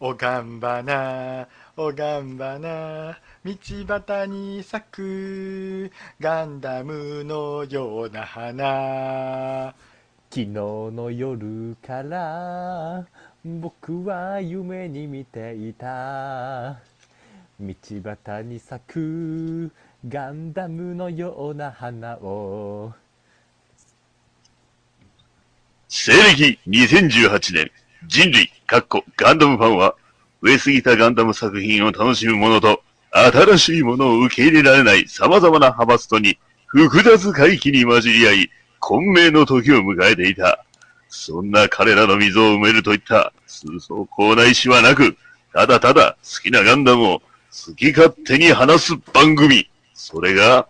おがんばな、おがんばな、道端に咲く、ガンダムのような花。昨日の夜から僕は夢に見ていた。道端に咲くガンダムのような花を。西暦2018年、人類、かっこガンダムファンは、上すぎたガンダム作品を楽しむものと、新しいものを受け入れられない様々な派閥とに、複雑回帰に混じり合い、混迷の時を迎えていた。そんな彼らの溝を埋めるといった、数層口内しはなく、ただただ好きなガンダムを好き勝手に話す番組。それが、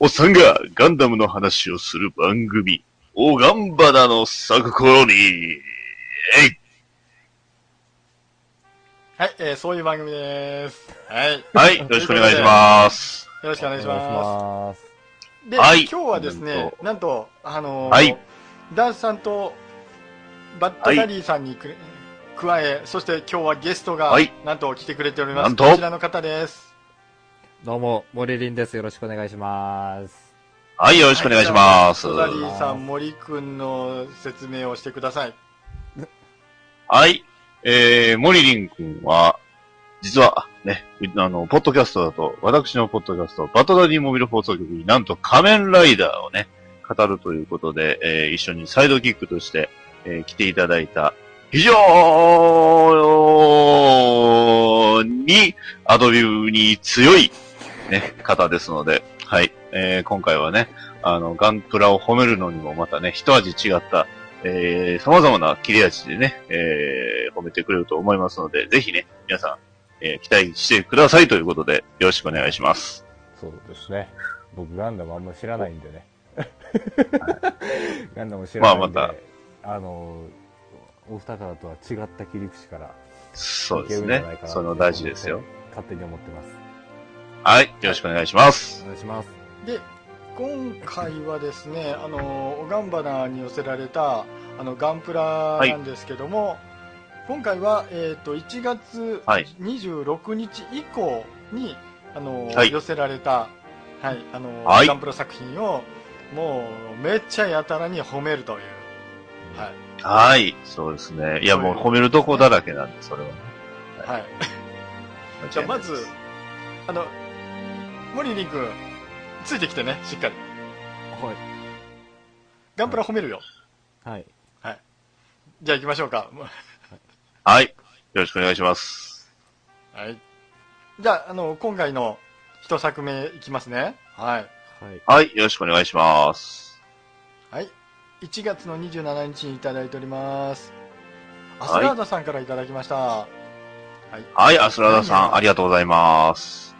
おっさんがガンダムの話をする番組。おがんばなの咲く頃に、えいはい、えーそういう番組です。はい。はい、よろしくお願いします。よろしくお願いしまますす。で、はい今日はですねなん、と、あのーはいダンスさんとバッドダディさんにくれ、加え、そして今日はゲストが、はいなんと来てくれております。こちらの方です。どうも森林ですよろしくお願いしますはい、よろしくお願いします。バッドダディさん、森くんの説明をしてください。はい。えー、モリリン君は、実は、ね、あの、ポッドキャストだと、私のポッドキャスト、バトダディモビル放送局になんと仮面ライダーをね、語るということで、えー一緒にサイドキックとして、えー来ていただいた、非常にアドビブに強い、ね、方ですので、はい。えー今回はね、あの、ガンプラを褒めるのにもまたね、一味違った、えー、様々な切れ味でね、えー、褒めてくれると思いますので、ぜひね、皆さん、えー期待してくださいということで、よろしくお願いします。そうですね。僕ガンダムあんま知らないんでね。ガンダム知らないんで、まあまあのお二方とは違った切り口からそうですね。その大事ですよ。勝手に思ってます。はい、よろしくお願いします。お願いします。で、今回はですね、あの、おがんばなに寄せられた、あの、ガンプラなんですけども、今回は、えっ、と、1月はい。26日以降に、あの、はい。寄せられた、はい、あの、はい。ガンプラ作品を、もう、めっちゃやたらに褒めるという、はい、はい、そうですね。いや、もう褒めるとこだらけなんで、それは。ね。はい。じゃあ、まず、あの、森林君、ついてきてね、しっかり。はいガンプラ褒めるよ。はいじゃあ行きましょうか。はい、よろしくお願いします。はい。じゃあ、あの、今回の一作目いきますね。はい。はいはい、よろしくお願いします。はい。1月の27日にいただいております。アはいスラーダさんからいただきました。はい。はい、アスラダさん、ありがとうございます。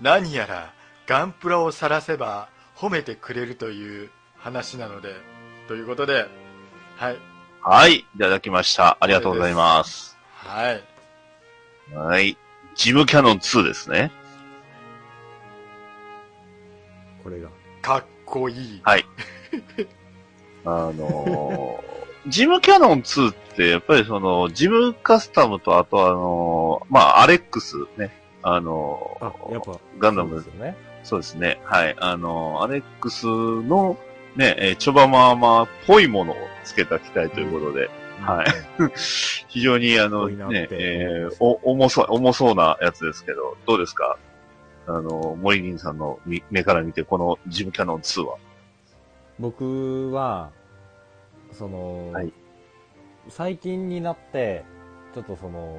何やら、ガンプラを晒せば褒めてくれるという話なので、ということで、はい。はい、いただきました。ありがとうございます。はい。はい。ジムキャノン2ですね。これがかっこいい。はい。あのージムキャノン2って、やっぱりその、ジムカスタムと、あとあのーまあ、アレックスね。あのあーやっぱガンダムですよねそうですね。はい。あの、アレックスの、ね、えーチョバマーマーっぽいものをつけた機体ということで、はい。非常に、あの、ね、えーお、重そう、重そうなやつですけど、どうですか？あの、モリリンさんのみ目から見て、このジムキャノン2は。僕はその、はい最近になってちょっとその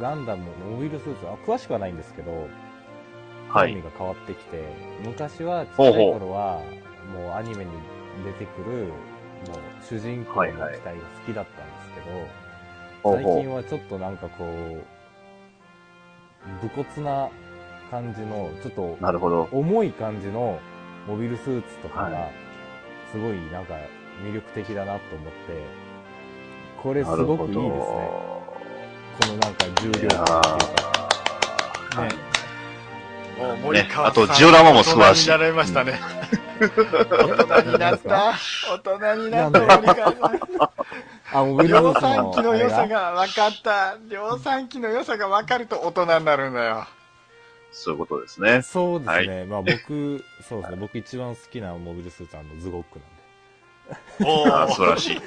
ガンダムモビルスーツあ詳しくはないんですけどはい。興味が変わってきて昔はちっちゃいほう。ほう頃はもうアニメに出てくるもう主人公の機体が好きだったんですけど、ほうほ最近はちょっとなんかこう武骨な感じのちょっとう。なるほど。重い感じのモビルスーツとかはがすごいなんか魅力的だなと思ってこれす。ごくいいですね。このなんか重量感っていうか。ー。ねもう森川さん、ねあとジオラマも素晴らしい大人になられましたね。大人になった。大人になった森川さん。あ、モビルス量産機の良さが分かった。量産機の良さが分かると大人になるんだよ。そういうことですね。そうですね。まあ僕、そうですね。僕一番好きなモビルスーツはあのズゴックおあ素晴らしい。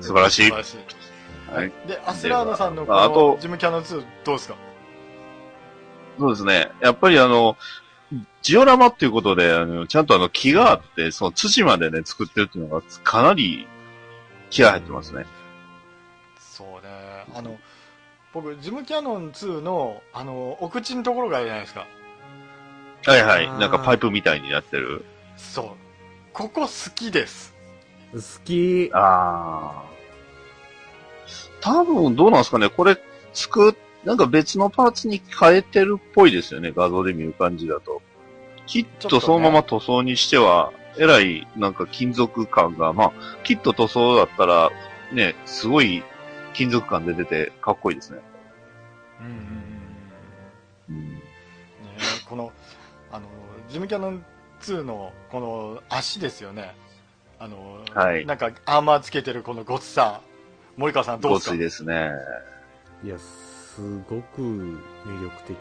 素晴らしい素晴。らしい。はい。で、アスラードさんのこのジムキャノン2どうですか？そうですね。やっぱりあの、ジオラマっていうことで、あの、ちゃんとあの木があって、その土までね、作ってるっていうのがかなり気合入ってますね。そうね。あの、僕、ジムキャノン2の、あの、お口のところがあるじゃないですか。はいはい。なんかパイプみたいになってる。そう。ここ好きです。好き。ああ。多分どうなんですかね。これ、作っ、なんか別のパーツに変えてるっぽいですよね。画像で見る感じだと。きっとそのまま塗装にしては、えらい、なんか金属感が、まあ、きっと塗装だったら、ね、すごい金属感出てて、かっこいいですね。うんうんうんうん。ねこの、あの、ジムキャノン2のこの足ですよね。あの、はいなんかアーマーつけてるこのごつさ。森川さんどうですか？ごついですね。いや、すごく魅力的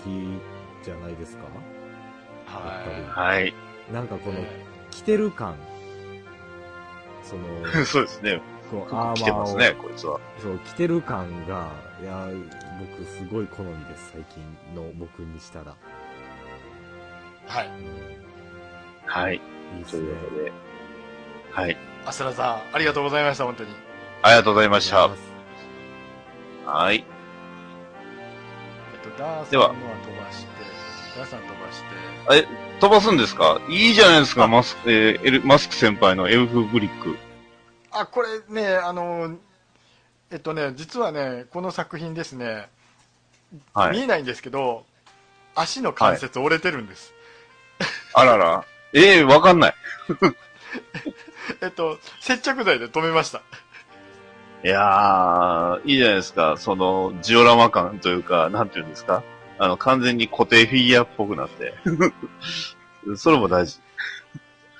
じゃないですか？ははい。なんかこの着てる感。その、そうですね。こうアーマーを来てますね、こいつは。そう、着てる感が、いや、僕すごい好みです、最近の僕にしたら。はい。うんはい。いいっとすね。いうことで。はい。アスラさん、ありがとうございました、本当に。ありがとうございましたはい。えっと、ダーさんではのは飛ばして、ダーさん飛ばして、飛ばすんですか？いいじゃないですか、マスク、えーエルマスク先輩のエルフブリック。あ、これね、あの、えっとね、実はね、この作品ですね、はい。見えないんですけど、足の関節折れてるんです。あらら。ええわかんない。えっと、接着剤で止めました。いやー、いいじゃないですか。その、ジオラマ感というか、なんていうんですか？あの、完全に固定フィギュアっぽくなって。それも大事。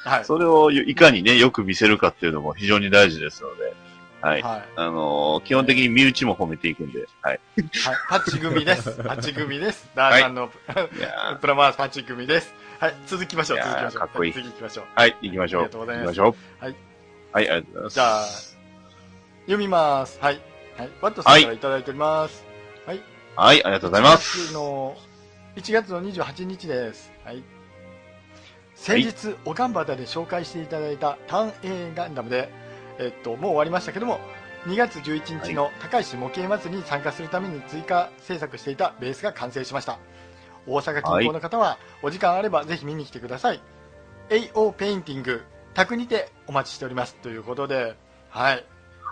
はい。それをいかにね、よく見せるかっていうのも非常に大事ですので。はい。はい。あのー基本的に身内も褒めていくんで。はい。はい、パッチ組です。パッチ組です。ダーさんの、いやプラマースパッチ組です。はい、続きましょう、続きましょう。かっこいい次行きましょう。ーはい、行きましょう。ありがとうございます行きましょう。はい。はい、ありがとうございます。じゃあ、読みます。はい。はい。ワットさんからいただいております。はい。はい、ありがとうございます。1月の、1月の28日です。はい。先日、おガンばなで紹介していただいたターン A ガンダムで、えっと、もう終わりましたけども、2月11日の高石模型祭りに参加するために追加制作していたベースが完成しました。大阪近郊の方は、お時間あればぜひ見に来てください。AO ペインティング、宅にてお待ちしております。ということで、はい。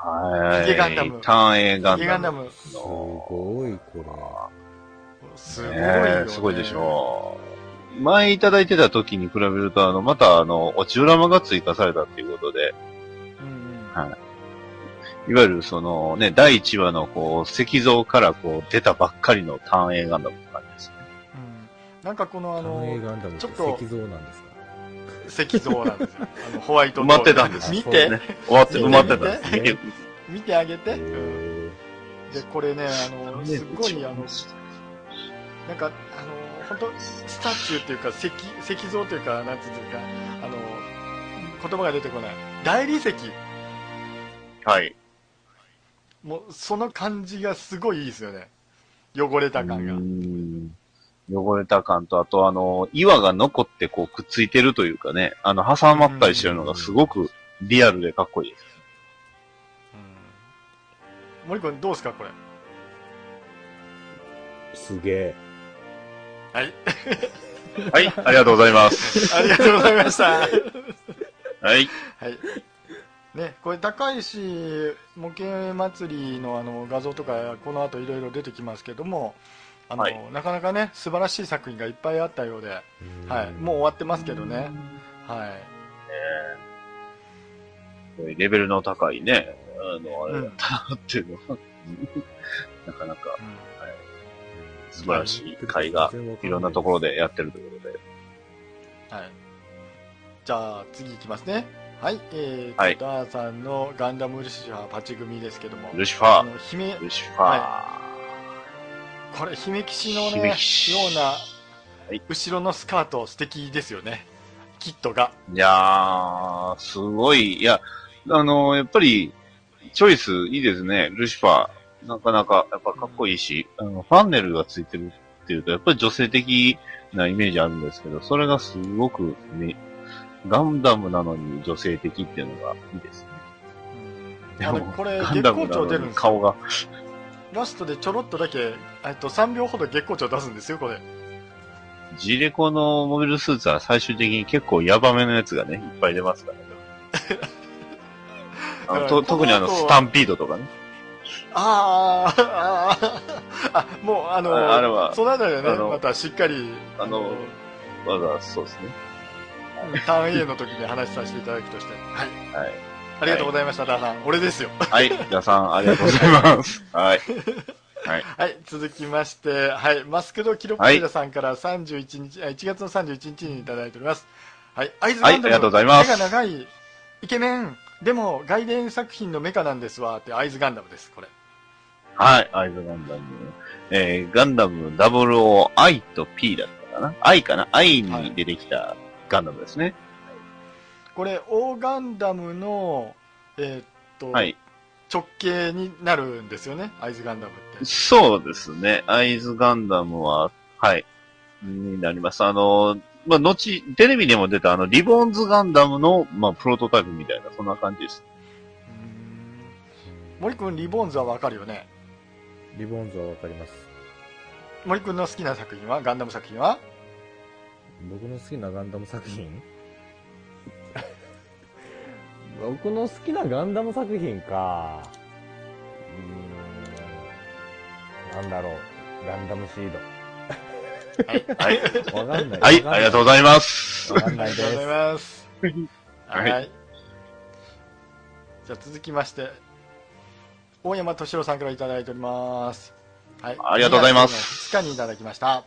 はい。ヒゲガンダムターン A ガンダム。ヒゲガンダム、すごい、こすごいよ、ねね。すごいでしょう。前いただいてた時に比べると、あの、またあの、落ち裏マが追加されたっていうことで、うんうん。はいいわゆるそのね、第1話のこう、石像からこう、出たばっかりのターン A ガンダムって感じですね。うんなんかこのあれ。ターン A のガンダムってちょっと石像なんですか？石像なんですよ。あのホワイト埋まってたんです。見て、ね。終わって、埋まってた。んです見て。ね。見てあげて、でこれねあのすごいあのなんかあの本当スタチューっていうか石石像というかなんつうかあの言葉が出てこない。大理石。はい。もうその感じがすごいいいですよね。汚れた感が汚れた感と、あとあの、岩が残ってこうくっついてるというかね、あの、挟まったりしてるのがすごくリアルでかっこいいです。うん森君どうですかこれ？すげえ。はい はい、ありがとうございます。ありがとうございましたはい。はい。ね、これ高石模型祭りのあの画像とかこの後いろいろ出てきますけどもあの、はい。なかなかね素晴らしい作品がいっぱいあったようで、はい、もう終わってますけどね、はい、こういうレベルの高いね、あの、あれうんだったなっていうのは、なかなか。うん。素晴らしい会がいろんなところでやってるということで。はい、じゃあ次いきますね。はい。えーと、はい。ダーさんのガンダムルシファーパチ組ですけども。ルシファー、あの、姫、ルシファー。はこれ、姫騎士のね、ような、い後ろのスカート素敵ですよね。キットが。いやー、すごい。いや、あのやっぱり、チョイスいいですね。ルシファー。なかなか、やっぱかっこいいし、あの、ファンネルがついてるっていうと、やっぱり女性的なイメージあるんですけど、それがすごくね、ガンダムなのに女性的っていうのがいいですね。あの、これ、ガンダムなの。に顔が。ラストでちょろっとだけ、えっと、3秒ほど月光町出すんですよ、これ。ジレコのモビルスーツは最終的に結構ヤバめのやつがね、いっぱい出ますからね。あのと特にあの、スタンピードとかね。あーあー、あ、もう、あの、ああれはそのあたりはね、またしっかり、あのまだそうですね。ターン A の時に話させていただくとして。はい。はい。ありがとうございました、ダーさん。俺ですよ。はい、皆さんありがとうございます。はい。はい。はい、続きまして、はい、マスクドキロポイラさんから31日、あ1月の31日にいただいております。はい、アイズガンダム、はいありがとうございます目が長い、イケメン、でも外伝作品のメカなんですわ、ってアイズガンダムです、これ。はい、アイズガンダム。えー、ガンダム 00I と P だったかな ?I かな ?I に出てきたガンダムですね。これ、オーガンダムの、えーっと、はい。直径になるんですよね、アイズガンダムって。そうですね。アイズガンダムは、はい。になります。あの、まあ、後、テレビでも出たあの、リボンズガンダムの、まあ、プロトタイプみたいな、そんな感じです。森くん、リボンズはわかるよね？リボンズはわかります。森くんの好きな作品は？ガンダム作品は？僕の好きなガンダム作品？僕の好きなガンダム作品か。うーん。なんだろう。ガンダムシーはい。ド。わかんない。はい、ありがとうございます。わかんないでありがとうございす。ます。は。はいいじゃあ続きまして、大山敏郎さんからいただいております。はい。ありがとうございます2月の2日にいただきました。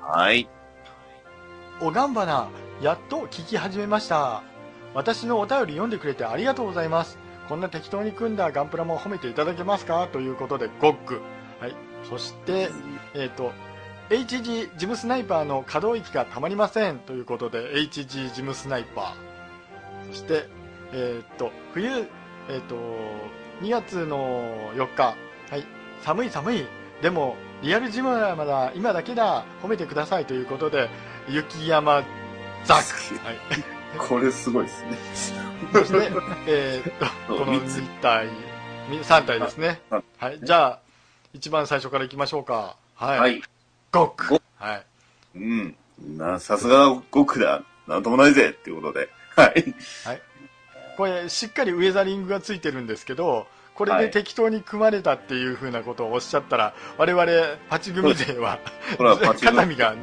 はい。おがんばな、やっと聞き始めました。私のお便り読んでくれてありがとうございます。こんな適当に組んだガンプラも褒めていただけますか？ということで、ゴック。はい。そして、えっ、と、HG ジムスナイパーの可動域がたまりませんということで、HG ジムスナイパー。そして、えっ、と、冬、えっ、と、2月の4日。はい。寒い寒い。でも、リアルジムはまだ今だけだ。褒めてくださいということで、雪山ザク。はい。これすごいですね。そして、えーっと、この三つ2体、み3体ですねはい。はい。じゃあ、一番最初からいきましょうか。はい。はい。ゴックゴ。はい。うん。な、さすが5区だ。なんともないぜっていうことで。はい。これ、しっかりウェザリングがついてるんですけど、これはいで適当に組まれたっていうふうなことをおっしゃったら、我々、パチ組勢は、肩身が、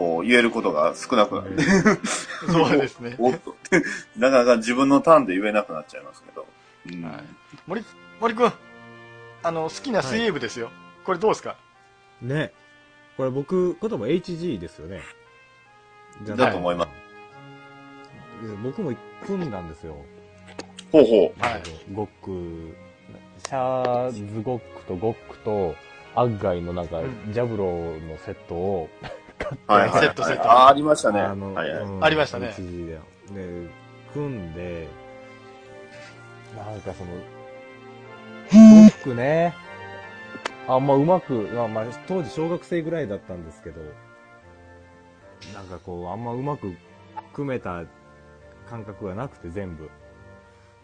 こう、言えることが少なくなって。そうですね。おっと。なかなか自分のターンで言えなくなっちゃいますけど。うん。はい森、森くん、あの、好きな水泳部ですよ。これどうですか？ね。これ僕、ことも HG ですよね。じゃだと思います。僕も組んだんですよ。ほうほはい。ゴック、シャーズゴックとゴックと、アッガイのなんか、うんジャブローのセットを、う。はいはいはい。セットセットあ、ありましたね。あの、はいはい。うんありましたね HG で。で、組んで、なんかその、ゴックね、あんまうまく、まあまあ、当時小学生ぐらいだったんですけど、なんかこう、あんまうまく組めた感覚がなくて全部。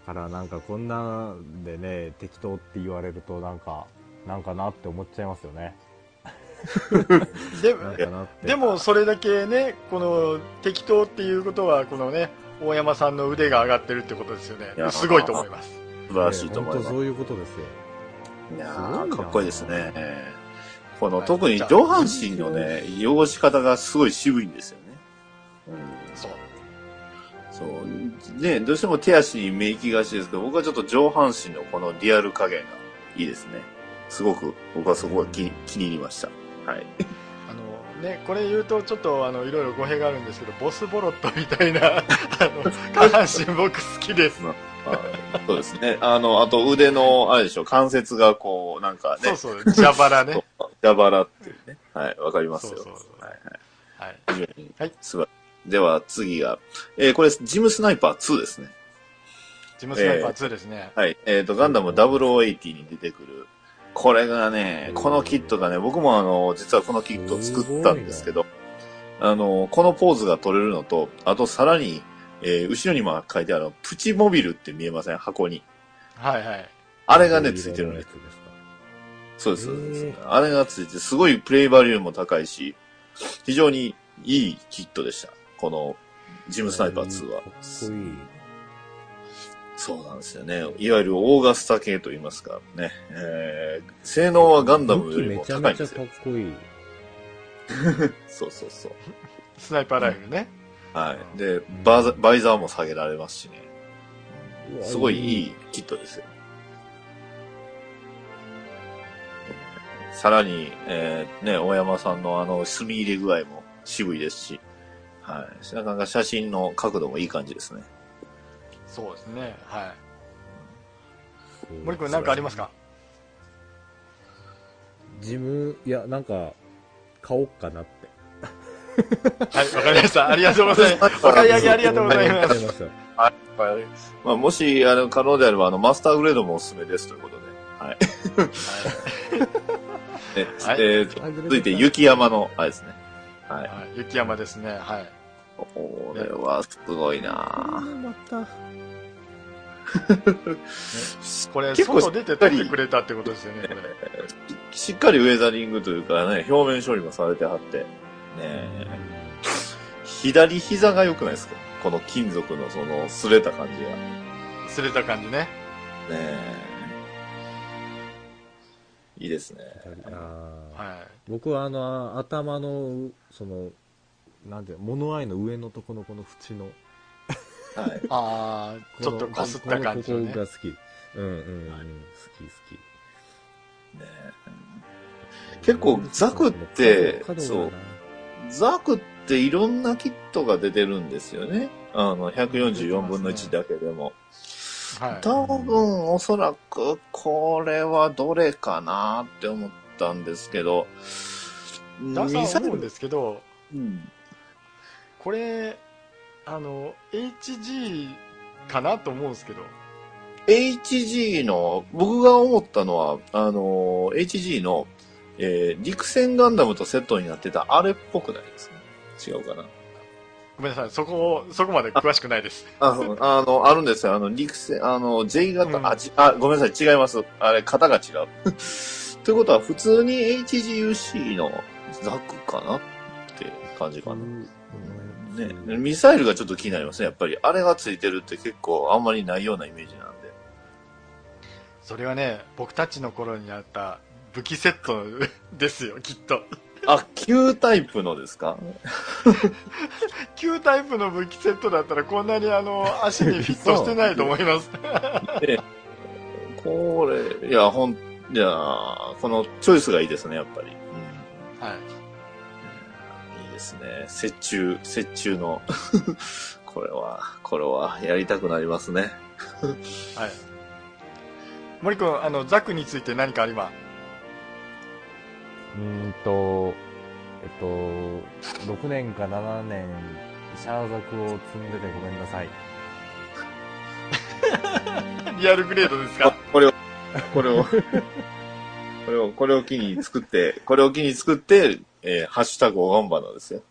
からなんかこんなんでね、適当って言われるとなんか、なんかなって思っちゃいますよね。で。でも、それだけね、この、適当っていうことは、このね、大山さんの腕が上がってるってことですよねすごいと思います。素晴らしいと思います本当。そういうことですよ。いやかっこいいですね。この、はい特に上半身のね、汚し方がすごい渋いんですよね。うんそう。そう。ね、どうしても手足に目行きがちですけど、僕はちょっと上半身のこのリアル加減がいいですね。すごく、僕はそこが気気に入りました。はい。あの、ね、これ言うとちょっとあのいろいろ語弊があるんですけどボスボロットみたいな あの下半身僕好きです、あそうですね。あの、あと腕の、あれでしょ、関節がこう、なんかね。そうそう蛇腹ね 蛇腹っていうね。はい、わかりますよ。はいはい。はい。では次が、えーこれ、ジムスナイパー2ですね。ジムスナイパー2ですね、はい。えっ、と、ガンダム0080に出てくる。これがね、このキットがね、僕もあの、実はこのキットを作ったんですけど、あの、このポーズが取れるのと、あとさらに、えー後ろにも書いてある、プチモビルって見えません？箱に。はいはいあれがね、ついてるんです。そうです、そうですへ。あれがついて、すごいプレイバリューも高いし、非常にいいキットでした。この、ジムスナイパー2はか。っこいい。そうなんですよね。いわゆるオーガスタ系と言いますかね。えー、性能はガンダムよりも高いんですよめちゃかっ。こいい。そうそうそう。スナイパーライフルね、はい。で、バーザバイザーも下げられますしね。すごいいいキットですよ。さらに、えー、ね、大山さんのあの、墨入れ具合も渋いですし、はい。なかなか写真の角度もいい感じですね。そうですね。はい。森君何かありますか？ジム、いや、なんか、買おうかなって。はいわかりました。ありがとうございます。お買い上げありがとうございます。ありがとうございます。まあ、もし、あの、可能であれば、あの、マスターグレードもおすすめですということで。はい。ねはい。えーと続いて、雪山の、あれですね。はい。はい、雪山ですね。はい。これはすごいなぁ。また。これ結構外出て撮ってくれたってことですよねこれ。しっかりウェザリングというかね、表面処理もされてはって。ねえ。左膝が良くないですか？この金属のその、擦れた感じが。ね擦れた感じね。え。いいですね。は僕はあの、頭の、その、なんていうの、物合いの上のとこのこの縁の、はい。いああ ちょっとこすった感じのねこのここが好き。うんうんうん。好き好き。ね結構ザクってそうザクっていろんなキットが出てるんですよね。あの、144分の1だけでも。はい多分、おそらく、これはどれかなって思ったんですけど、だからミサイル思うんですけどうんこれあの HG かなと思うんですけど HG の、僕が思ったのは、あの、HG の、えー陸戦ガンダムとセットになってたあれっぽくないですね。違うかな。ごめんなさいそこそこまで詳しくないです ああの、あるんですよ。あの、陸戦、あの、J 型、うんあ、じあ、ごめんなさい、違います。あれ、型が違う。ということは、普通に HGUC のザクかなって感じかな。ね、ミサイルがちょっと気になりますね、やっぱり。あれがついてるって結構あんまりないようなイメージなんで。それはね僕たちの頃にあった武器セットですよきっとあ、旧タイプのですか？旧タイプの武器セットだったらこんなにあの足にフィットしてないと思います これ、いや、ほん、いや、このチョイスがいいですね、やっぱり。うん。はいですね。折衷、折衷の。これは、これはやりたくなりますね。はい森君あのザクについて何かありまうーんと、えっと、6年か7年、シャーザクを積んでてごめんなさい。リアルグレードですか？これを、これを、これを、これを機に作って、これを機に作って、えーハッシュタグオガンバナですよ。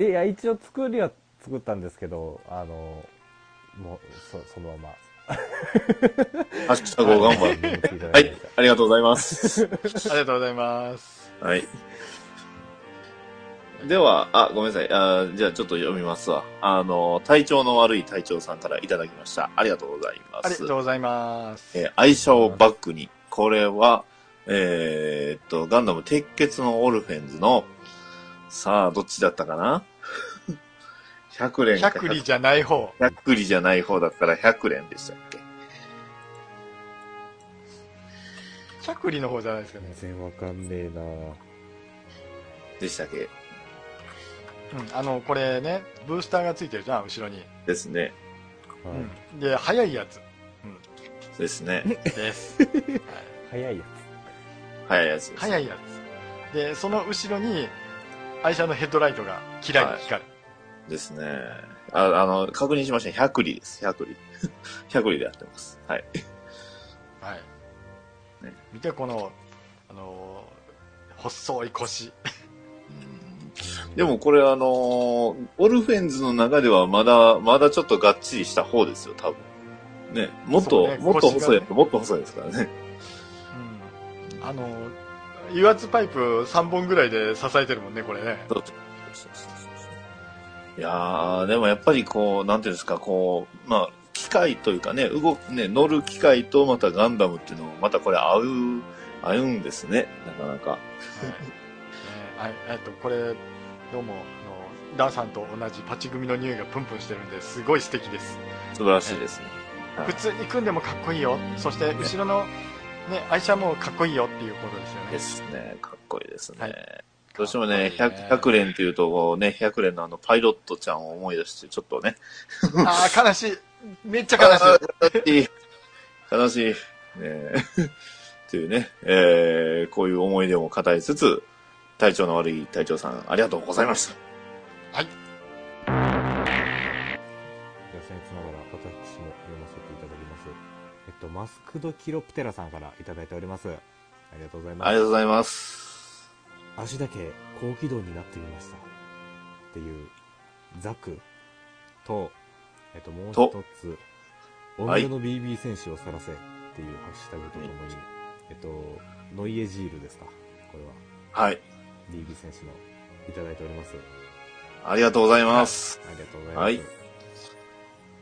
いや、一応作りは作ったんですけど、あの、もう、そそのまま。ハッシュタグオガンバナ。ははい、ありがとうございます。ありがとうございますはい。では、あ、ごめんなさい。あじゃあちょっと読みますわ。あの、体調の悪い隊長さんからいただきました。ありがとうございますありがとう。ございますえー愛車をバックに。これは、えーっと、ガンダム鉄血のオルフェンズの、さあ、どっちだったかな ?100 連か百里じゃない方100里じゃない方だったら100連でしたっけ？百里の方じゃないですかね全然わかんねえなでしたっけ？うん、あの、これね、ブースターがついてるじゃん、後ろに。ですね。はいうん。で、速いやつですね。です。早いや早いやつです。速いやつ。で、その後ろに、愛車のヘッドライトがキラリ光る。ですね。ああの、確認しました。100里です。100里。100里でやってます。はい。はい。ね見て、この、あのー細い腰。でもこれあのーオルフェンズの中ではまだ、まだちょっとがっちりした方ですよ、多分。ね。もっと、ねもっと細いねもっと細いですからね。うん。あのー油圧パイプ3本ぐらいで支えてるもんね、これね。そうそうそうそういやー、でもやっぱりこう、なんていうんですか、こう、まあ、機械というかね、動く、ね、乗る機械とまたガンダムっていうのも、またこれ合う、合うんですね、なかなか。はい。えっと、これ、どうも、あの、ダーさんと同じパチ組の匂いがプンプンしてるんで、すごい素敵です。素晴らしいですね。はい普通に組んでもかっこいいよ。そして、後ろの、ね、愛車もかっこいいよっていうことですよね。ですね、かっこいいですね。はいどうしてもね、かっこいいね100、100連っていうと、こうね、100連のあの、パイロットちゃんを思い出して、ちょっとね、ああ、悲しい。めっちゃ悲しい。悲しい。悲しい。ねえっていうね、えー、こういう思い出も語りつつ、体調の悪い隊長さん、ありがとうございました。つ。じゃあ、僭越ながらと、マスクドキロプテラさんからいただいております。ありがとうございます。ありがとうございます。足だけ高軌道になってみました。っていう、ザクと、えっと、もう一つ、おはい前の BB 戦士をさらせっていうハッシュタグとともに、えっと、ノイエジールですか？これは。はい。BB 戦士のいただいております。ありがとうございます。ありがとうございます。はい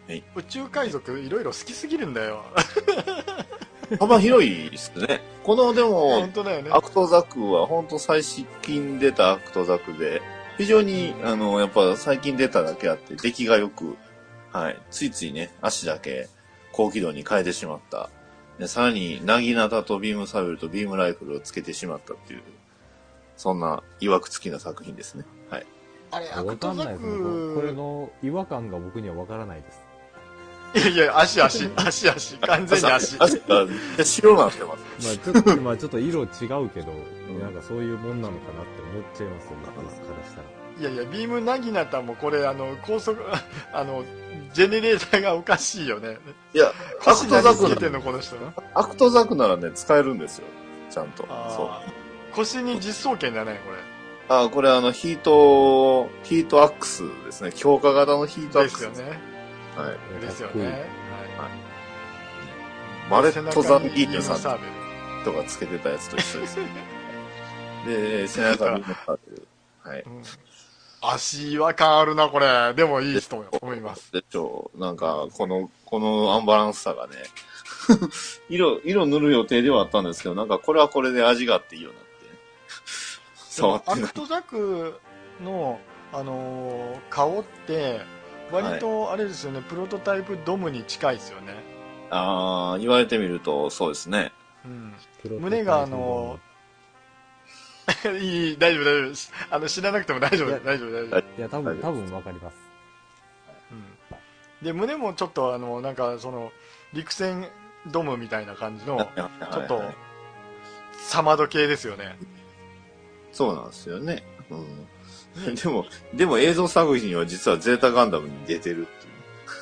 宇宙海賊いろいろ好きすぎるんだよ。幅広いですね。この、でも本、当だよね。アクトザクは本当最近出たアクトザクで、非常に、あの、やっぱ最近出ただけあって、出来が良く、はい、ついついね、足だけ高軌道に変えてしまった。でさらに、なぎなたとビームサビルとビームライフルをつけてしまったっていう、そんな曰く付きな作品ですね。はい。あれ、アわクトザかんないですね。これク。の違和感が僕にはわからないです。いやいや、足足、足足、完全に足。足がめっちゃ白になってます。まあちょっと、まあちょっと色違うけど、んなんかそういうもんなのかなって思っちゃいますよね、僕からしたら。いやいや、ビームナギナタもこれ、あの、高速、あの、ジェネレーターがおかしいよね。いや、ア腰クトザク何つけてんの、この人。アクトザクならね、使えるんですよ。ちゃんと。腰に実装権だね、これ。あ、これあの、ヒート、ヒートアックスですね。強化型のヒートアックス。ですよね。はい。ですよかっこいいね。マレット・ザ・ギーニニョさんとかつけてたやつと一緒です。で、背中に乗っかってる。はい。うん足違和感あるな、これ。でもいいと思います。で、ちょ、なんか、この、このアンバランスさがね、色、色塗る予定ではあったんですけど、なんかこれはこれで味があっていいよなって。触ってアク。トザクの、あのー顔って、割とあれですよね、プロトタイプドムに近いですよね。あー、言われてみると、そうですね。うん。胸があの いい、大丈夫、大丈夫。しあの、知らなくても大丈夫、大丈夫、大丈夫はい。いや、多分、多分わかります。うん。で、胸もちょっと、あの、なんか、その、陸戦ドムみたいな感じの、ちょちょっと、サマド系ですよね。そうなんですよね。うん。でも、でも映像作品は実はゼータガンダムに出てる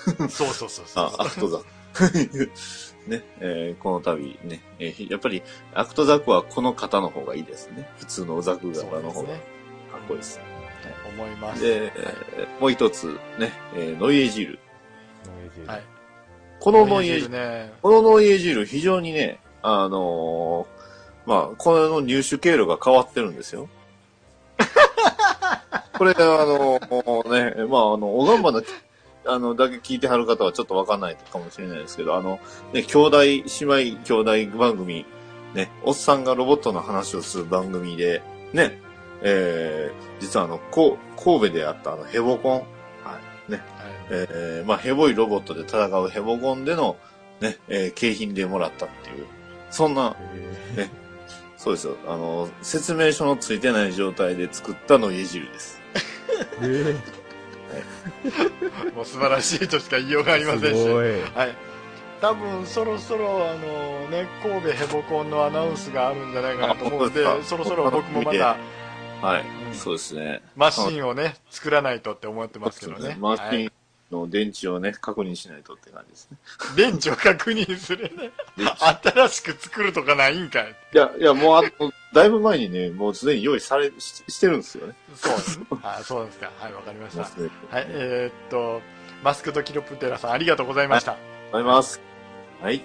っていう。そうそうそうそうあ、アクトザク。ね、えーこの度ね、えーやっぱりアクトザクはこの型の方がいいですね。普通のザク型の方がかっ。こいいです。思います。で、えーもう一つ、ね、えーノイエジール。ノイジールはい。このノイエジール、ね。このノイエジール非常にね、あのーまあ、この入手経路が変わってるんですよ。これ、あのーね、まあ、あの、おがんばの、あの、だけ聞いてはる方はちょっとわかんないかもしれないですけど、あの、ね、兄弟、姉妹兄弟番組、ね、おっさんがロボットの話をする番組で、ね、えー、実はあの、こう神戸であったあの、ヘボコン、はい、ね、はいえーまあ、ヘボいロボットで戦うヘボコンでの、ね、えー景品でもらったっていう、そんな、えそうですよ。あの、説明書のついてない状態で作ったの家汁です。え もう素晴らしいとしか言いようがありませんし。はい。多分そろそろあのね神戸ヘボコンのアナウンスがあるんじゃないかなと思うんでそろそろ僕もまたはい。うんそうですね。マシンをね作らないとって思ってますけどねマシはいンの電池をね、確認しないとって感じですね。電池を確認するね新しく作るとかないんかいいや、いや、もうあの、だいぶ前にね、もうすでに用意され、ししてるんですよね。そうですあそうですかはいわかりましたはいえーっとマスクドキロプテラさんありがとうございました、ありがとうございます。はい。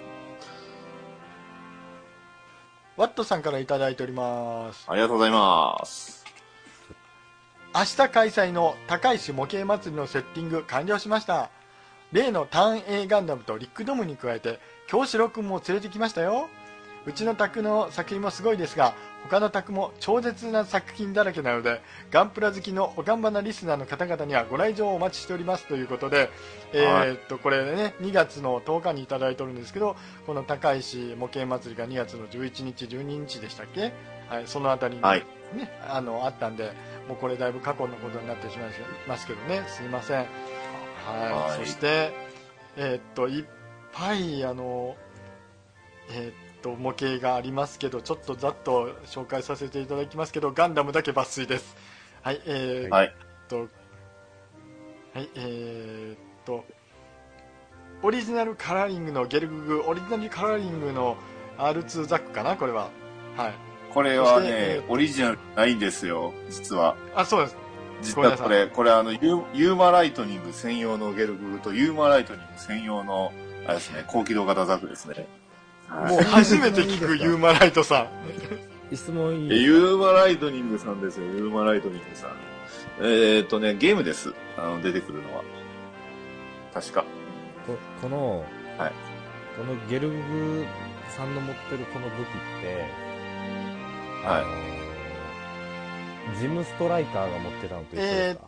ワットさんからいただいておりますありがとうございます。明日開催の高石模型祭りのセッティング完了しました。例のターン A ガンダムとリックドムに加えて京志郎君も連れてきましたよ。うちの宅の作品もすごいですが他の宅も超絶な作品だらけなのでガンプラ好きのおがんばなリスナーの方々にはご来場をお待ちしておりますということで、えーっとこれね2月の10日にいただいておるんですけどこの高石模型祭りが2月の11日12日でしたっけ、はい、そのあたりに、はい。ね、あのあったんでもうこれだいぶ過去のことになってしまいますけどね。すいません。はい、はい。そしてえーっといっぱいあのえーっと模型がありますけどちょっとざっと紹介させていただきますけどガンダムだけ抜粋です。はいえー、はい。っとはい。えーっとオリジナルカラーリングのゲルググオリジナルカラーリングの R2 ザックかなこれは。はいこれはね、オリジナルないんですよ、実は。あそうです実はこれ、これあの、ユーユーマライトニング専用のゲルググとユーマライトニング専用の、あれですね、高機動型ザクですね。はいもう初めて聞くユーマライトさん質問いいユーマライトニングさんですよ、ユーマライトニングさん。えーっとね、ゲームです。あの、出てくるのは。確か。ここの、はいこのゲルグさんの持ってるこの武器って、はい。ジムストライカーが持ってたのと一緒ですか、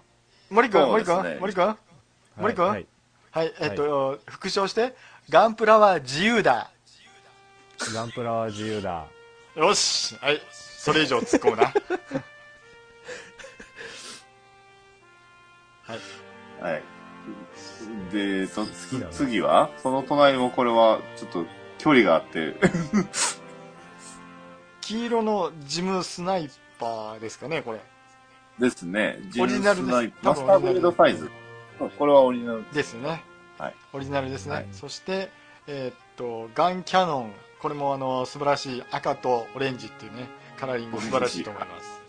森君、森そうですね。君、森君森君はい。はい、えっと、復唱して、ガンプラは自由だ。ガンプラは自由だ。よし、はい、それ以上突っ込むな。はい。で、と、きな。の次は？その隣もこれは、ちょっと、距離があって、黄色のジムスナイパーですかね、これ。ですね。オリジナルですジムスナイ多分マスターグレードサイズ。これはオリジナル。ですね。はい。オリジナルですね。はいそして、えーっと、ガンキャノン。これもあの、素晴らしい赤とオレンジっていうね、カラーリング素晴らしいと思います。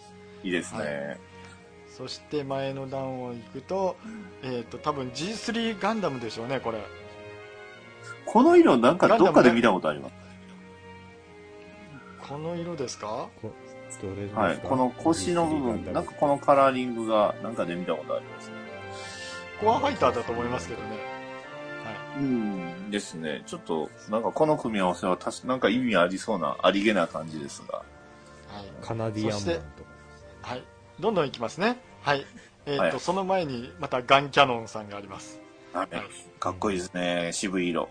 いいですね。はそして前の段を行くと、えーっと、多分 G3 ガンダムでしょうね、これ。この色なんかどっかで見たことあります。この色ですか？こどれですか？はい。この腰の部分、なんかこのカラーリングが、なんかで見たことありますね。コアファイターだと思いますけどね。うん。ですね。ちょっと、なんかこの組み合わせは確か、なんか意味ありそうな、ありげな感じですが。はい。カナディアンマンとか。はい。どんどんいきますね。はい。えーっと、はいその前にまたガンキャノンさんがあります。はいはい。かっこいいですね。渋い色。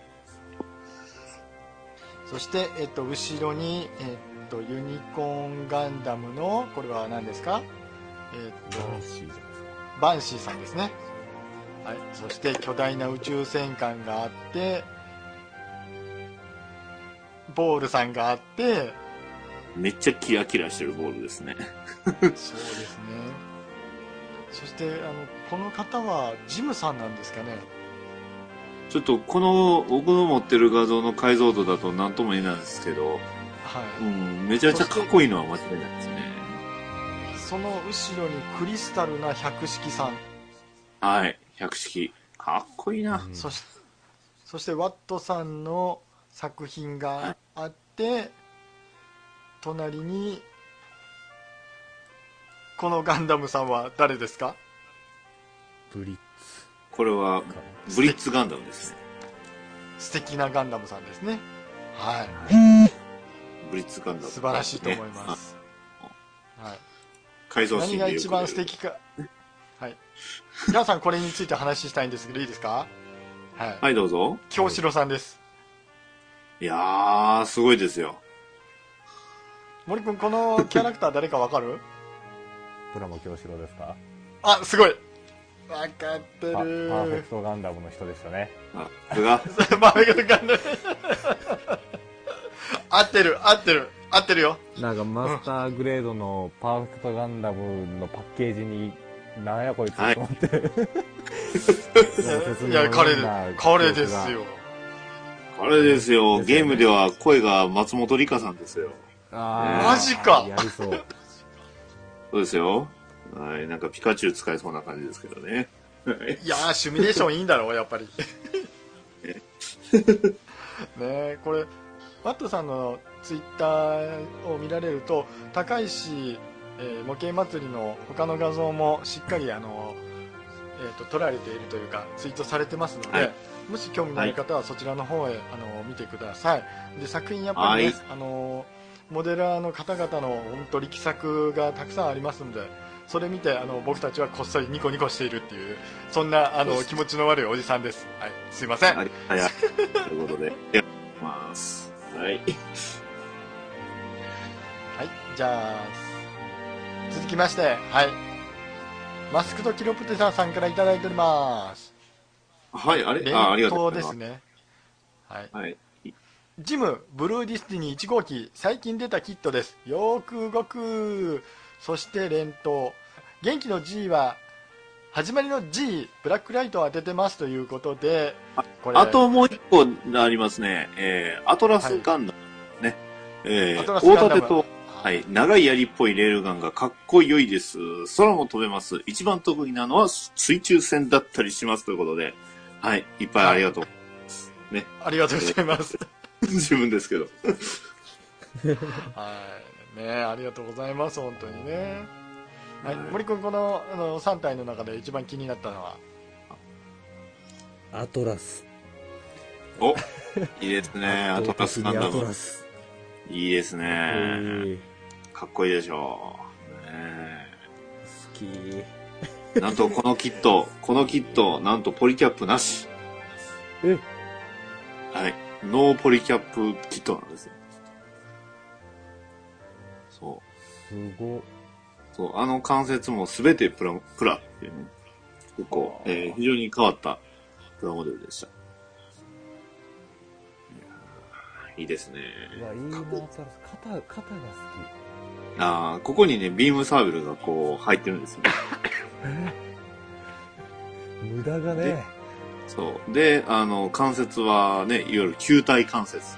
そして、えーっと、後ろに、えーっと、ユニコーンガンダムの、これは何ですか？えーっと。バンシーさんですね。はい。そして、巨大な宇宙戦艦があって、ボールさんがあって、めっちゃキラキラしてるボールですね。そうですね。そして、あの、この方は、ジムさんなんですかね？ちょっとこの僕の持ってる画像の解像度だと何とも言えないんですけど、はい。うん、めちゃめちゃかっこいいのは間違いないですね。その後ろにクリスタルな百式さん、はい。百式。かっこいいな。うんそしそしてワットさんの作品があって隣にこのガンダムさんは誰ですか？ブリッこれはブリッツガンダムですね。素敵なガンダムさんですね。はブリッツガンダム。い素晴らしいと思います、はい、改造何が一番素敵か。はい。皆さんこれについて話したいんですけどいいですか？はい、はい、どうぞ。京志郎さんです。いやー、すごいですよ。森くん、このキャラクター誰かわかる？プラモ京志郎ですか？あ、すごいわかってあパるーフェクトガンダムの人でしたね。あ、これが、パーフェクトガンダム 合ってる、合ってる、合ってるよ。なんかマスターグレードのパーフェクトガンダムのパッケージに、なんやこいつとはい思って。いや、彼で、彼ですよ。あれですよ、ゲームでは声が松本里香さんですよ。あーマジかやりそう。そうですよ。はい、なんかピカチュウ使いそうな感じですけどね。は いいやー、シミュレーションいいんだろう、やっぱり。ねえ、これ、ワットさんのツイッターを見られると、高石、えー模型祭りの他の画像もしっかりあの、えー、と撮られているというか、ツイートされてますので、はいもし興味のある方はそちらの方へ、あの見てください。で作品やっぱりね、はいあのモデラーの方々の本当力作がたくさんありますので、それ見てあの僕たちはこっそりニコニコしているっていうそんなあの気持ちの悪いおじさんです。はい、すいません。ありはい、ということで、やってます。はい。はい、じゃあ、続きまして、はい。マスクとキロプテサさんからいただいております。はい、あれ？連あありがとうですね。はい。はい。ジム、ブルーディスティニー1号機、最近出たキットです。よーく動く。そして連投。元気の G は、始まりの G、ブラックライトを当ててますということで、これあともう一個ありますね。えー、アトラスガンダム、ね。えアトラー、大盾と、はい、長い槍っぽいレールガンがかっこよいです。空も飛べます。一番得意なのは水中戦だったりしますということで、はい、いっぱいありがとう。ね。ありがとうございます。自分ですけど。はい。ねありがとうございます、本当にね。はい。はい森君、このあの3体の中で一番気になったのは、アトラス。おいいですね。アトラスガンダムアトラ。ス。いいですね。えかっこいいでしょう。ねー好き。なんとこのキット、このキット、なんとポリキャップなし。え？はい。ノーポリキャップキットなんですよ。そう。すご。そう、あの関節もすべてプラ、プラっていうね。結構、えー非常に変わったプラモデルでした。いいいですね。うわ、いいな。肩、肩が好ああ、ここにね、ビームサーベルがこう入ってるんですよ。き。無駄がね。そう。で、あの、関節はね、いわゆる球体関節。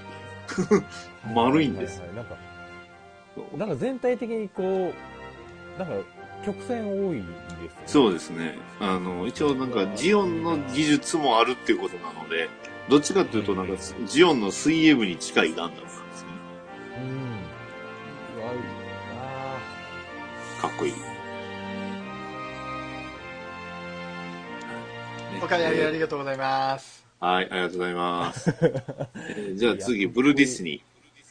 丸いんですはいはいはい なんか、なんか全体的にこう、なんか曲線多いですよね。そうですね。あの、一応なんかジオンの技術もあるっていうことなので、どっちかっていうとなんかジオンの水泳部に近いガンダムなんですね。うん。うわ、あかっこいい。お買い上げあえりがとうございます。ーはい、ありがとうございます。えーじゃあ次、ブルーディスニ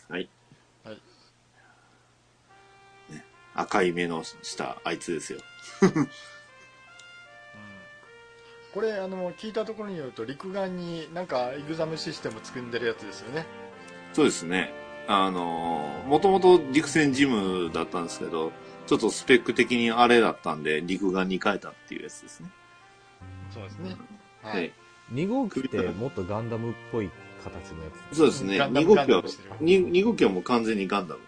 ー。はい。はい赤い目のしたあいつですよ。これあの聞いたところによると陸眼になんかエグザムシステム作んでるやつですよねそうですね。あのー、もともと陸戦ジムだったんですけど、ちょっとスペック的にあれだったんで、陸眼に変えたっていうやつですね。そうですねははいい。ー2号機ってもっとガンダムっぽい形のやつ。そうですね。ガンダム2号機はガンダムしてる、に二号機はもう完全にガンダム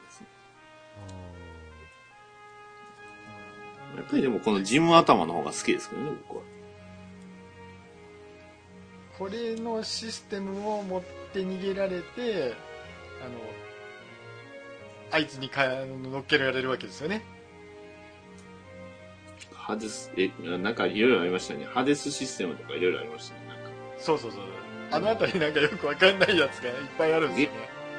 っぱりでもこのジム頭の方が好きですけどね、僕は。これのシステムを持って逃げられてあのあいつにか乗っけられるわけですよねハデス、え、なんかいろいろありましたね。ハデスシステムとかいろいろありましたね。なんかそうそうそうあの辺りなんかよくわかんないやつがいっぱいあるんですよね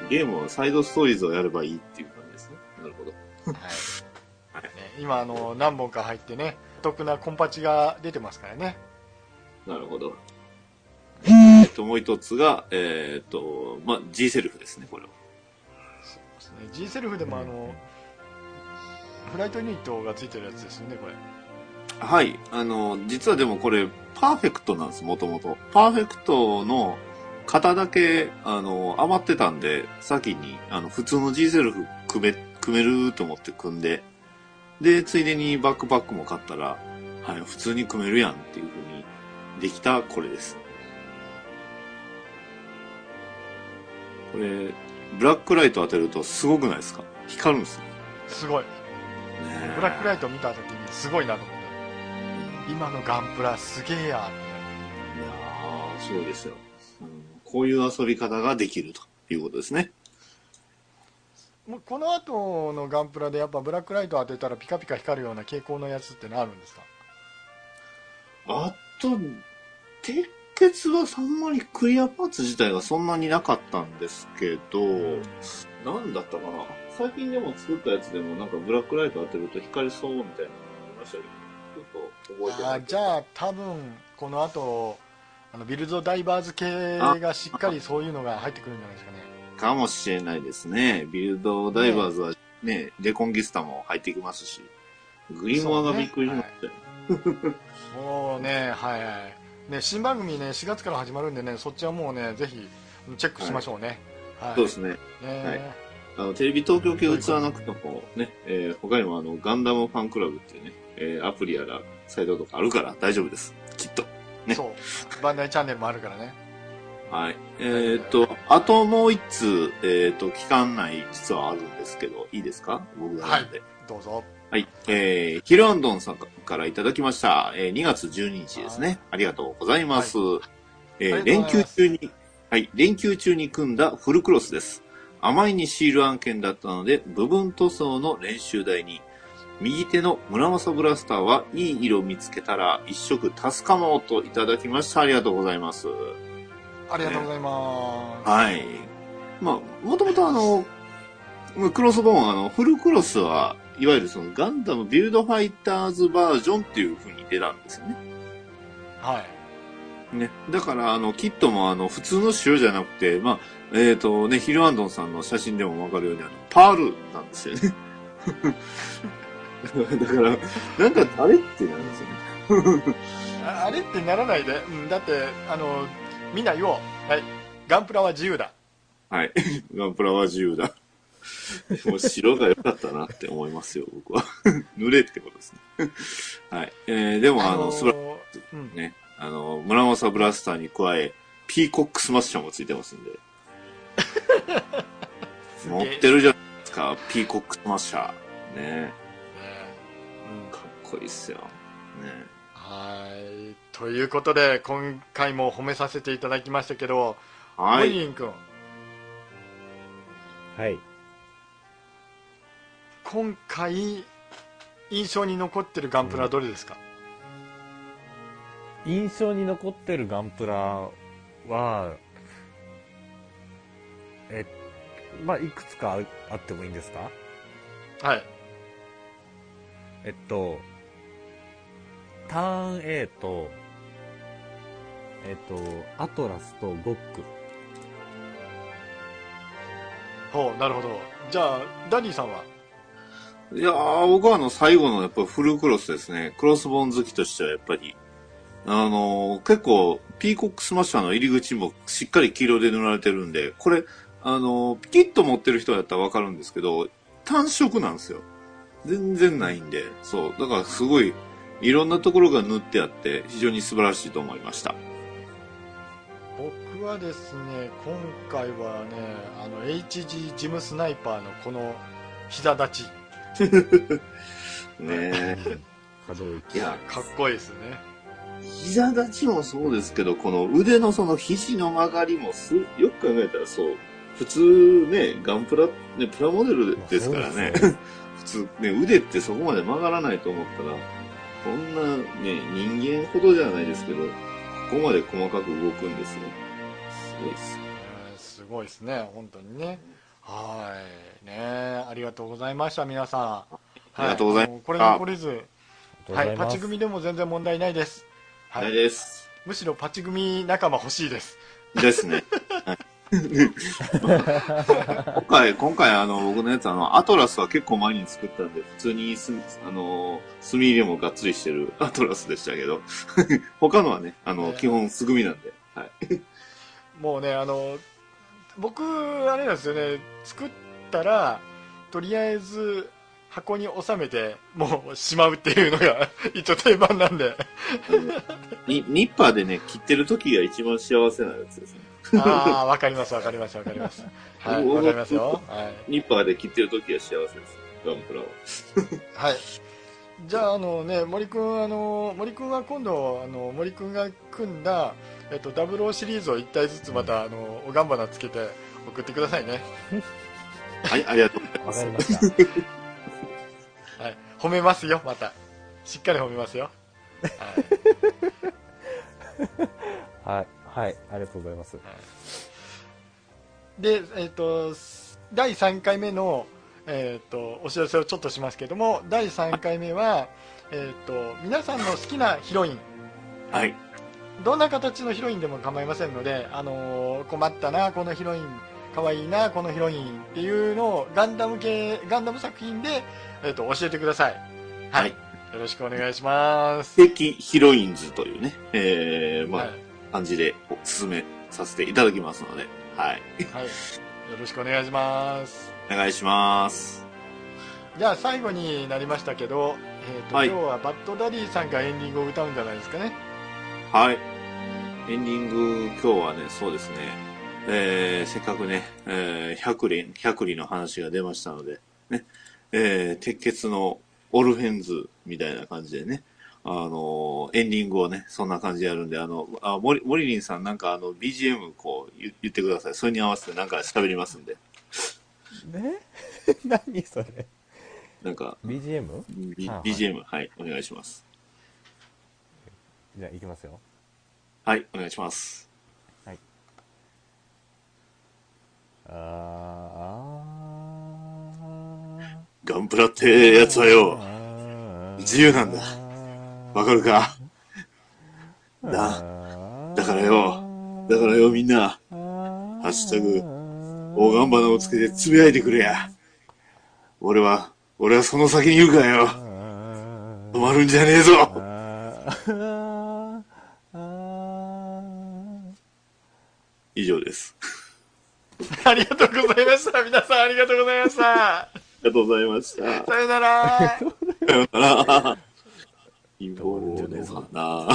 ゲームをサイドストーリーズをやればいいっていう感じですね。なるほど。はい、ね、今あの何本か入ってねお得なコンパチが出てますからねなるほど。えっと、もう一つが、えーっと、まあ、G セルフですね、これは。そうですね G セルフでもあのフライトユニットがついてるやつですよねこれはい。あの、実はでもこれ、パーフェクトなんです、もともと。パーフェクトの型だけ、あの、余ってたんで、先に、あの、普通の G セルフ組め、組めると思って組んで、で、ついでにバックパックも買ったら、はい、普通に組めるやんっていう風にできたこれです。これ、ブラックライト当てるとすごくないですか？光るんですよ。すごい。ねブラックライト見た時にすごいなと思って。今のガンプラすげえやって。いやーすごいですよ、うん。こういう遊び方ができるということですね。もうこの後のガンプラでやっぱブラックライト当てたらピカピカ光るような傾向のやつってのあるんですか？あと、鉄血はあんまりクリアパーツ自体がそんなになかったんですけど、なんだったかな？最近でも作ったやつでもなんかブラックライト当てると光りそうみたいなのがありましたけど、ちょっと覚えてないあじゃあ多分この後あのビルドダイバーズ系がしっかりそういうのが入ってくるんじゃないですかねかもしれないですね。ビルドダイバーズはね、レコンギスタも入ってきますし、グリモアがびっくりしましたよ。もうねはいはいね新番組ね4月から始まるんでねそっちはもうねぜひチェックしましょうね、はいそうですね。ねはいあの、テレビ東京系映らなくてもね、えー他にもあの、ガンダムファンクラブっていうね、えーアプリやら、サイトとかあるから大丈夫です。きっと。ねそうバンダイチャンネルもあるからねはい。えーっと、あともう一通、えーっと、期間内実はあるんですけど、いいですか？僕がなんで。どうぞはい。えー、ヒルアンドンさんからいただきました。えー、2月12日ですね。ありがとうございます。えーありがとうござい連休ます中に、はい、連休中に組んだフルクロスです。甘いにシール案件だったので、部分塗装の練習台に、右手の村正ブラスターはいい色見つけたら一色助かもうといただきました。ありがとうございます。ありがとうございます、はい。まあ、もともとあの、クロスボーン、あの、フルクロスは、いわゆるそのガンダムビルドファイターズバージョンっていう風に出たんですよね。はいね。だから、あの、キットもあの、普通の塩じゃなくて、まあ、えっ、とね、ヒルアンドンさんの写真でもわかるように、あの、パールなんですよね。だから、なんか誰ってなるんですよね。ああれってならないで、うん、だってあのみんな言おうはいガンプラは自由だはい。ガンプラは自由だ。もう 白が良かったなって思いますよ、僕は。濡れってことですね。はい。えー、でもあの、ーすばうんね、あの、村正ブラスターに加え、ピーコックスマッシャーもついてますんで。持ってるじゃないですか、ピーコックスマッシャー。ねねうんかっこいいっすよ。ねはい。ということで今回も褒めさせていただきましたけどはい。モニン君。はい。今回印象に残ってるガンプラはどれですか、印象に残ってるガンプラは、え、まあ、いくつかああってもいいんですか？はい。えっと、ターン A と、えっと、アトラスとゴック。ほうなるほどじゃあダディさんは？いやー、僕はあの、最後のやっぱフルクロスですね。クロスボーン好きとしてはやっぱり、あのー結構、ピーコックスマッシャーの入り口もしっかり黄色で塗られてるんで、これ、あのーキット持ってる人だったらわかるんですけど、単色なんですよ。全然ないんで、そう。だからすごい、いろんなところが塗ってあって、非常に素晴らしいと思いました。僕はですね今回はねあの HG ジムスナイパーのこの膝立ち ねえ。可動域。いや、かっこいいですね膝立ちもそうですけど、この腕のその肘の曲がりもす、よく考えたらそう。普通ね、ガンプラ、ね、プラモデルですからね。そう 普通ね、腕ってそこまで曲がらないと思ったら、こんなね、人間ほどじゃないですけど、ここまで細かく動くんですよ。すごいっす。えーすごいですね。本当にね。はい。ねありがとうございました皆さん。ありがとうございますこれに懲りず。はい。パチ組でも全然問題ないです。はないいです。むしろパチ組仲間欲しいです。ですね。は い今回、今回あの、僕のやつあの、アトラスは結構前に作ったんで、普通にす、あの、墨入れもがっつりしてる アトラスでしたけど、他のはね、あの、ね基本素組みなんで、はい。もうねあの僕あれなんですよね作ったらとりあえず箱に収めてもうしまうっていうのが 一応定番なんでにニッパーでね、切ってる時が一番幸せなやつですね。ああわかりますわかりますわかりますはいわかりますよはいニッパーで切ってる時が幸せです。ガンプラは。はい。じゃあ、あのね、森くん、あの、森くんは今度、あの、森くんが組んだ、えっと、00シリーズを1体ずつまた、あの、おがんばなつけて送ってくださいね。はい、ありがとうございますわかり。ました。はい。褒めますよ、また。しっかり褒めますよ。はい。はい。はい。ありがとうございます。で、えっと、第3回目の、えっと、お知らせをちょっとしますけども、第3回目は、えっと、皆さんの好きなヒロイン、はい。どんな形のヒロインでも構いませんので、あのー困ったな、このヒロイン、可愛いな、このヒロインっていうのをガンダム系、ガンダム作品で、えっと教えてください。はい。はいよろしくお願いします。敵ヒロインズというね、えー、まあ、はい。感じでお進めさせていただきますので、はい。はい。よろしくお願いします。お願いします。じゃあ最後になりましたけど、えっ、と、はい今日はバッドダディさんがエンディングを歌うんじゃないですかね。はい。エンディング、今日はね、そうですね、えー、せっかくね、えー、百里、百里の話が出ましたので、ね、えー、鉄血のオルフェンズみたいな感じでね、あのーエンディングをね、そんな感じでやるんで、あの、あ、モリ、モリリンさんなんかあの、BGM こう言言ってください。それに合わせてなんか喋りますんで。ね 何それ？なんか、?BGM? B はい BGM、はい、お願いします。じゃあ、いきますよ。はい、お願いします。あガンプラってやつはよ、ー自由なんだわかるか？なだからよ、だからよみんな、ハッシュタグ、大ガンバナをつけてつぶやいてくれや。俺は、俺はその先にいるからよ。止まるんじゃねえぞ。以上です。ありがとうございました。皆さんありがとうございました。ありがとうございました。さよなら。さよなら。インフォーじゃないかな。